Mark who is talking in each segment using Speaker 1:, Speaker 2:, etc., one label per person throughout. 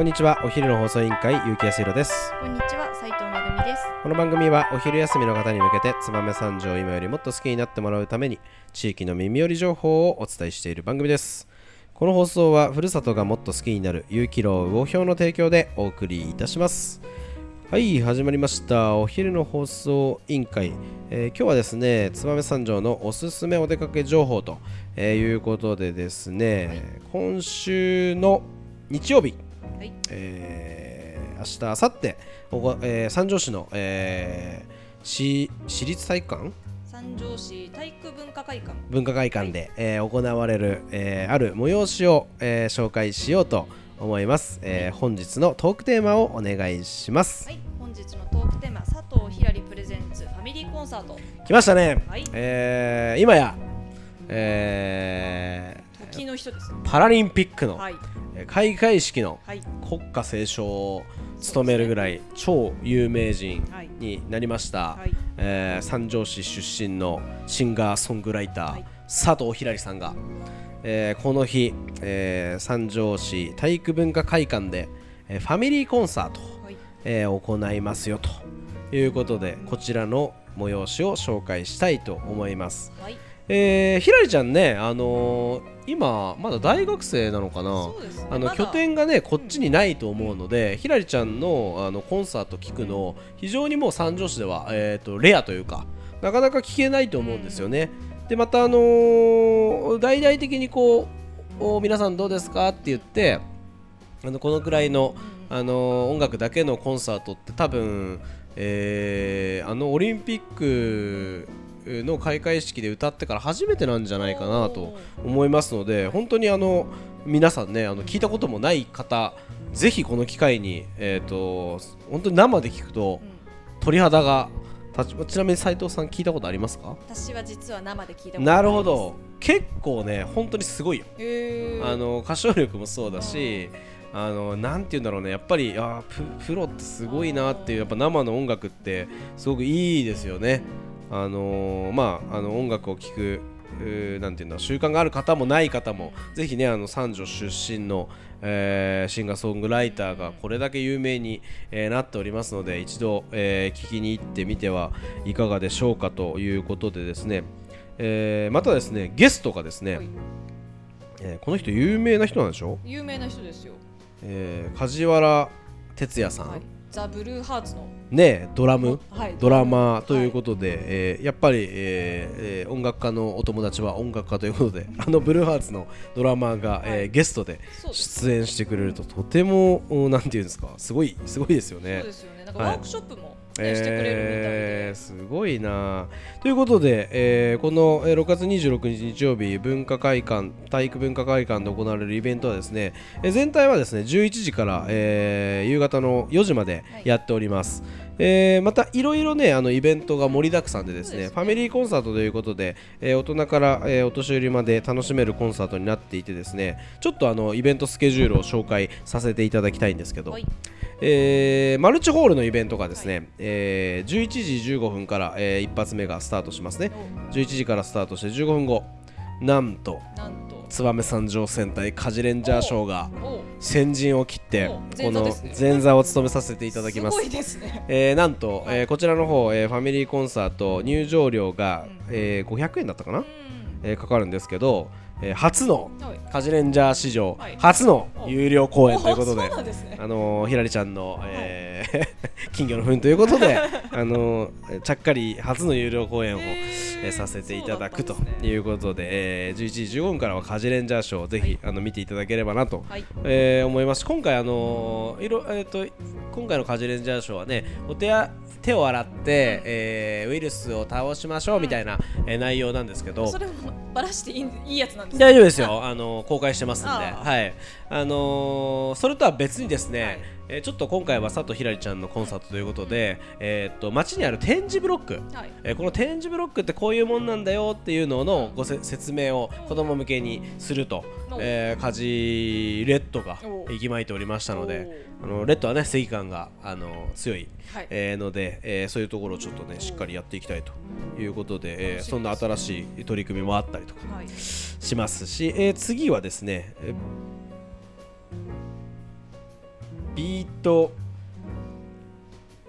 Speaker 1: こんにちは。お昼の放送委員会ゆうきやすいろです。
Speaker 2: こんにちは。斉藤めぐみです。
Speaker 1: この番組はお昼休みの方に向けて燕三条を今よりもっと好きになってもらうために地域の耳寄り情報をお伝えしている番組です。この放送はふるさとがもっと好きになる有機楼魚評の提供でお送りいたします。はい始まりました。お昼の放送委員会、えー今日はですね燕三条のおすすめお出かけ情報と、えーいうことでですね、今週の日曜日
Speaker 2: はい。
Speaker 1: えー明日明後日えー三条市の、えー市市立体育館？
Speaker 2: 三条市体育文化会館。
Speaker 1: 文化会館で、えー行われる、えーある催しを、えー紹介しようと思います、えー本日のトークテーマをお願いします、
Speaker 2: はい。本日のトークテーマ佐藤ひらりプレゼンツファミリーコンサート。
Speaker 1: 来ましたね、
Speaker 2: はい。
Speaker 1: えー今や、えー
Speaker 2: 人です
Speaker 1: パラリンピックの、
Speaker 2: はい。
Speaker 1: えー開会式の
Speaker 2: はい。
Speaker 1: 国歌斉唱を務めるぐらい超有名人
Speaker 2: はい
Speaker 1: になりました、
Speaker 2: はい。
Speaker 1: えー三条市出身のシンガーソングライター、
Speaker 2: はい。
Speaker 1: 佐藤ひらりさんが、えーこの日、えー三条市体育文化会館で、えーファミリーコンサートを、
Speaker 2: はい。
Speaker 1: えー行いますよということでこちらの催しを紹介したいと思います、
Speaker 2: はい
Speaker 1: えーひらりちゃんね、あのー今まだ大学生なのかな？
Speaker 2: ね。
Speaker 1: あの拠点がねこっちにないと思うので、ひらりちゃんのあのコンサート聞くの非常にもう三条市では、えー、とレアというかなかなか聞けないと思うんですよね。でまたあのー大々的にこうお皆さんどうですか？って言ってあのこのくらいの、あのー音楽だけのコンサートって多分、えーあのオリンピックの開会式で歌ってから初めてなんじゃないかなと思いますので本当にあの皆さんねあの聞いたこともない方ぜひこの機会に、えー、と本当に生で聞くと
Speaker 2: うん。
Speaker 1: 鳥肌が立ちちなみに斉藤さん聞いたことありますか？
Speaker 2: 私は実は生で聞いたこと
Speaker 1: なるほど。結構ね本当にすごいよ。あの歌唱力もそうだしあのなんて言うんだろうねやっぱりあーププロってすごいなっていうやっぱ生の音楽ってすごくいいですよねあのーまああの音楽を聴くなんていうんだ習慣がある方もない方もぜひねあの三条出身の、えーシンガーソングライターがこれだけ有名に、えーなっておりますので一度、えー聞きに行ってみてはいかがでしょうかということでですね、えーまたですねゲストがですね、
Speaker 2: はい。
Speaker 1: えーこの人有名な人なんでしょ？
Speaker 2: 有名な人ですよ。
Speaker 1: えー梶原哲也さん、
Speaker 2: はいザ・ブルーハーツの
Speaker 1: ねドラム？
Speaker 2: はい。
Speaker 1: ドラマーということで、えーやっぱり、えーえー音楽家のお友達は音楽家ということであのブルーハーツのドラマーが、えーゲストで出演してくれるととてもおなんていうんですかすごいすごいですよね。
Speaker 2: そう。ですよね。なんか
Speaker 1: はい。
Speaker 2: ワークショップもねしてくれるみたいで。
Speaker 1: えーすごいな。ということで、えーこのえー6月26日日曜日文化会館体育文化会館で行われるイベントはですね、えー全体はですね11時から、えー夕方の4時までやっております、えーまたいろいろねあのイベントが盛りだくさんでですね
Speaker 2: ね。
Speaker 1: ファミリーコンサートということで、えー大人から、えーお年寄りまで楽しめるコンサートになっていてですねちょっとあのイベントスケジュールを紹介させていただきたいんですけど、
Speaker 2: はい
Speaker 1: えーマルチホールのイベントがですね、えー11時15分から、えー一発目がスタートしますね。11時からスタートして15分後なんと燕三条戦隊カジレンジャーショーが
Speaker 2: お
Speaker 1: 先陣を切って
Speaker 2: お
Speaker 1: この前座を務めさせていただきます。
Speaker 2: すね。
Speaker 1: えーなんと、えーこちらの方、えーファミリーコンサート入場料が、えー500円だったかな、
Speaker 2: うん。
Speaker 1: えーかかるんですけど、えー初の
Speaker 2: はい。
Speaker 1: カジレンジャー史上
Speaker 2: はい。
Speaker 1: 初の有料公演ということで、あのーひらりちゃんの、えー 金魚の糞ということで、あのーちゃっかり初の有料公演を、えーさせていただくということで、えー11時15分からはカジレンジャーショーをぜひ、あの見ていただければなと、
Speaker 2: はい。
Speaker 1: えー思います。今回あのーいろえー、と今回のカジレンジャーショーはねお手や手を洗って、えーウイルスを倒しましょうみたいな、えー内容なんですけど。
Speaker 2: それもバラしていいいいやつなんですか
Speaker 1: 大丈夫ですよ、あの公開してますんで、はい。あのーそれとは別にですね、
Speaker 2: はい
Speaker 1: えーちょっと今回は佐藤ひらりちゃんのコンサートということで、えーっと街にある展示ブロック、
Speaker 2: はい。
Speaker 1: えーこの展示ブロックってこういうもんなんだよっていうののごせ説明を子供向けにすると、
Speaker 2: お
Speaker 1: えー、カジレッドが
Speaker 2: お
Speaker 1: 息巻いておりましたのであのレッドはね正義感があの強い、
Speaker 2: はい。
Speaker 1: えーので、えーそういうところをちょっとねしっかりやっていきたいということで、えーそんな新しい取り組みもあったりとか
Speaker 2: はい。
Speaker 1: しますし、えー次はですね、えービート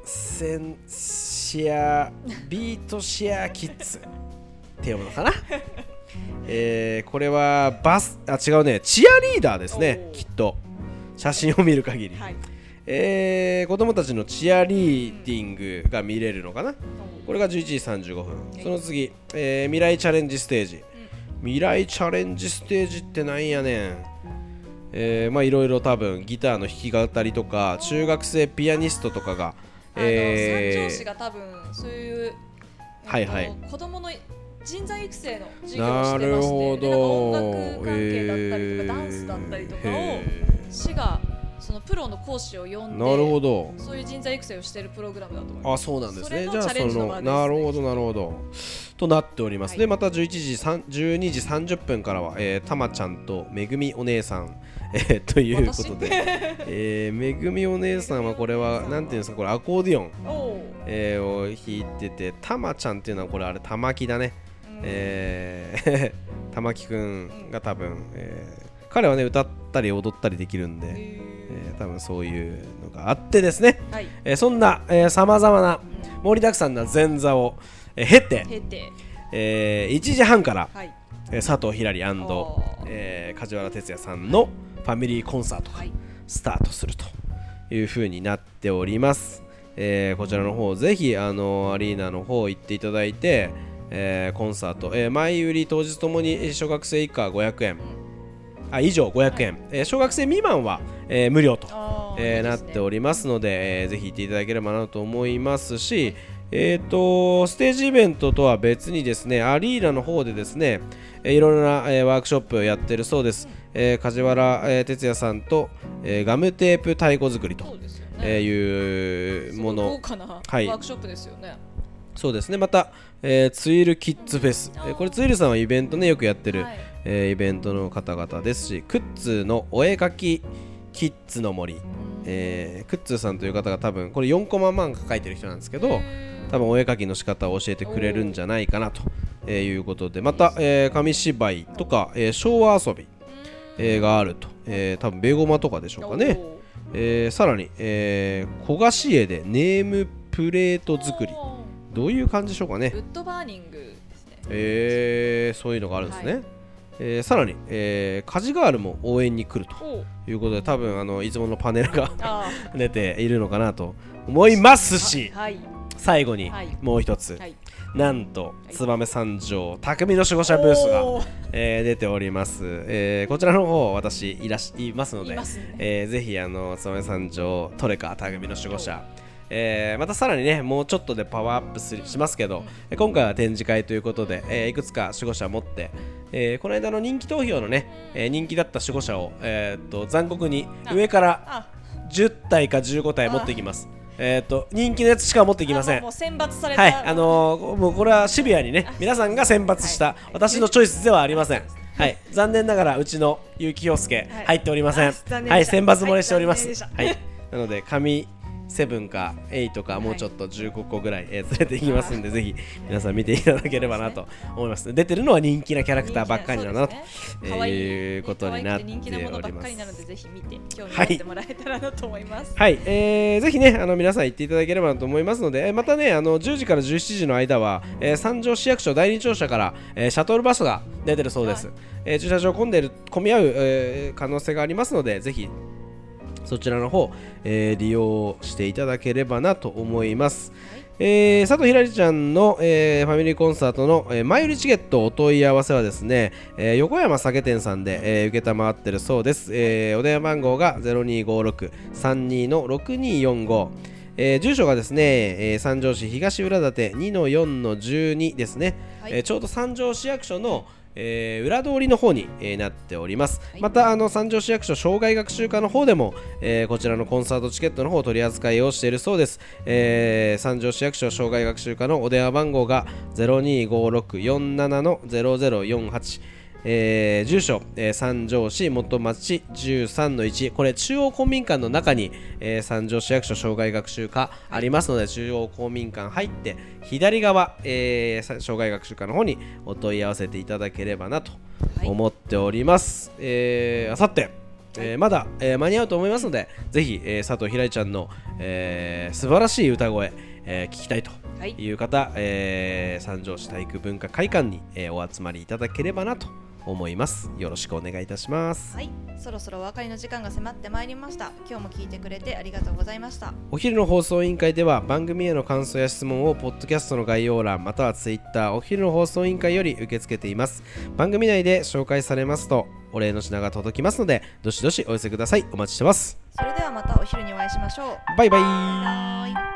Speaker 1: センシアビートシェアキッズ。って読むのかな？えーこれはバスあ違うね。チアリーダーですねきっと。写真を見る限り、
Speaker 2: はい。
Speaker 1: えー子供たちのチアリーディングが見れるのかな？これが11時35分。
Speaker 2: い。
Speaker 1: その次、えー未来チャレンジステージ、未来チャレンジステージってなんやねんえーまあいろいろ多分ギターの弾き語りとか中学生ピアニストとかが、えー
Speaker 2: 三条市が多分そういう、
Speaker 1: はいはい。
Speaker 2: えっと子供の人材育成の授業をしてまして
Speaker 1: なるほ
Speaker 2: でなんか音楽
Speaker 1: ど
Speaker 2: 関係そのプロの講師を呼んで
Speaker 1: ーなるほど。
Speaker 2: そういう人材育成をしているプログラムだと思いま
Speaker 1: あそうなんです
Speaker 2: それの
Speaker 1: ねじゃあそ
Speaker 2: チャレンジの
Speaker 1: なるほどなるほど。となっております、
Speaker 2: はい。
Speaker 1: でまた11時3 12時30分からは、えー、たまちゃんとめぐみお姉さん、えーということで、えーめぐみお姉さんはこれはなんていうんですかこれアコーディオン、えーを弾いててたまちゃんっていうのはこれあれ玉木だね、えー 玉木くんが多分、えー彼はね歌ったり踊ったりできるんで、えー多分そういうのがあってですね、
Speaker 2: はい。
Speaker 1: えーそんなさまざまな盛りだくさんな前座を、えー経て、
Speaker 2: 経て。
Speaker 1: えー1時半から、
Speaker 2: はい。
Speaker 1: えー佐藤ひらりえー梶原哲也さんのファミリーコンサートが
Speaker 2: はい。
Speaker 1: スタートするという風になっております、えーこちらの方ぜひあのアリーナの方行っていただいて、えーコンサート、えー前売り当日ともにえー小学生以下500円あ以上500円、えー小学生未満は、えー無料とえーなっておりますので、えーぜひ行っていただければなと思いますし、えー、とステージイベントとは別にですねアリーナの方でですね、えーいろいろな、えーワークショップやってるそうです、えー梶原、えー哲也さんと、えーガムテープ太鼓作りとえーいうもの。
Speaker 2: ワ
Speaker 1: はい。
Speaker 2: ークショップですよね。
Speaker 1: そうですね。また、えーツイルキッズフェス、えーこれツイルさんはイベントねよくやってる、
Speaker 2: はい
Speaker 1: えーイベントの方々ですしクッズのお絵描きキッズの森、えークッズさんという方が多分これ4コマ漫画描いてる人なんですけど多分お絵描きの仕方を教えてくれるんじゃないかなと、えーいうことでまた、えー紙芝居とか、えー昭和遊び、えーがあると、えー多分ベゴマとかでしょうかね、えーさらに、えー小菓子絵でネームプレート作り。どういう感じでしょうかね。
Speaker 2: ウッドバーニングですね。
Speaker 1: えーそういうのがあるんですね、
Speaker 2: はい
Speaker 1: えーさらに、えーカジガールも応援に来るということで多分あのいつものパネルが
Speaker 2: あ
Speaker 1: 出ているのかなと思います
Speaker 2: ー
Speaker 1: し
Speaker 2: はい
Speaker 1: 最後に
Speaker 2: はい。
Speaker 1: もう一つ、
Speaker 2: はい。
Speaker 1: なんと燕三条匠の守護者ブースが、えー出ております、えーこちらの方私いらしいますので
Speaker 2: ね。
Speaker 1: えーぜひあの燕三条トレカ匠の守護者えーまたさらにねもうちょっとでパワーアップするしますけど、え今回は展示会ということで、えーいくつか守護者持って、えーこの間の人気投票のね、えー人気だった守護者を、えーっと残酷に
Speaker 2: あ
Speaker 1: 上から
Speaker 2: あ。
Speaker 1: 10体か15体持っていきます。えーっと人気のやつしか持っていきません。
Speaker 2: あもう選抜された。
Speaker 1: はい、あのーもうこれはシビアにね、皆さんが選抜した私のチョイスではありません。はい、残念ながらうちの結城陽介
Speaker 2: はい。
Speaker 1: 入っておりません。はい、選抜漏れしております。
Speaker 2: はい、
Speaker 1: なので紙セブンか8かもうちょっと15個ぐらい、えー連れていきますんで、ぜひ皆さん見ていただければなと思います。出てるのは人気なキャラクターばっかりなんだなと。
Speaker 2: い
Speaker 1: いうことになって
Speaker 2: 人気なものばっ
Speaker 1: おります
Speaker 2: かりなのでぜひ見て興味持ってもらえたらなと思います。
Speaker 1: はい、えーぜひね、あの皆さん行っていただければなと思いますので、えーまたね、あの10時から17時の間は、えー三条市役所第二庁舎から、えーシャトルバスが出てるそうです。
Speaker 2: はい
Speaker 1: えー駐車場混んでる、混み合う、えー可能性がありますので、ぜひそちらの方、えー利用していただければなと思います。えー佐藤ひらりちゃんの、えーファミリーコンサートの、えー前売りチケットお問い合わせはですね、えー横山酒店さんで、えー、受けたまわってるそうです、えーお電話番号が0256-32の6245えー住所がですね、えー三条市東浦館2の4の12ですね、
Speaker 2: はい。
Speaker 1: えーちょうど三条市役所の、えー裏通りの方に、えーなっております、
Speaker 2: はい。
Speaker 1: またあの三条市役所障害学習課の方でも、えーこちらのコンサートチケットの方を取り扱いをしているそうです、えー三条市役所障害学習課のお電話番号が025647の0048えー住所、えー三条市元町13の1これ中央公民館の中に、えー三条市役所障害学習課ありますので、中央公民館入って左側、えーさ障害学習課の方にお問い合わせていただければなと
Speaker 2: はい。
Speaker 1: 思っております、えーあさってえーまだ、えー間に合うと思いますのでぜひ、えー佐藤ひらりちゃんの、えー素晴らしい歌声、えー聞きたいと
Speaker 2: はい。
Speaker 1: いう方、えー三条市体育文化会館に、えーお集まりいただければなと思います。よろしくお願いいたします。
Speaker 2: はい。そろそろお別れの時間が迫ってまいりました。今日も聞いてくれてありがとうございました。
Speaker 1: お昼の放送委員会では番組への感想や質問をポッドキャストの概要欄またはツイッターお昼の放送委員会より受け付けています。番組内で紹介されますとお礼の品が届きますのでどしどしお寄せください。お待ちしてます。
Speaker 2: それではまたお昼にお会いしましょう。
Speaker 1: バイバイ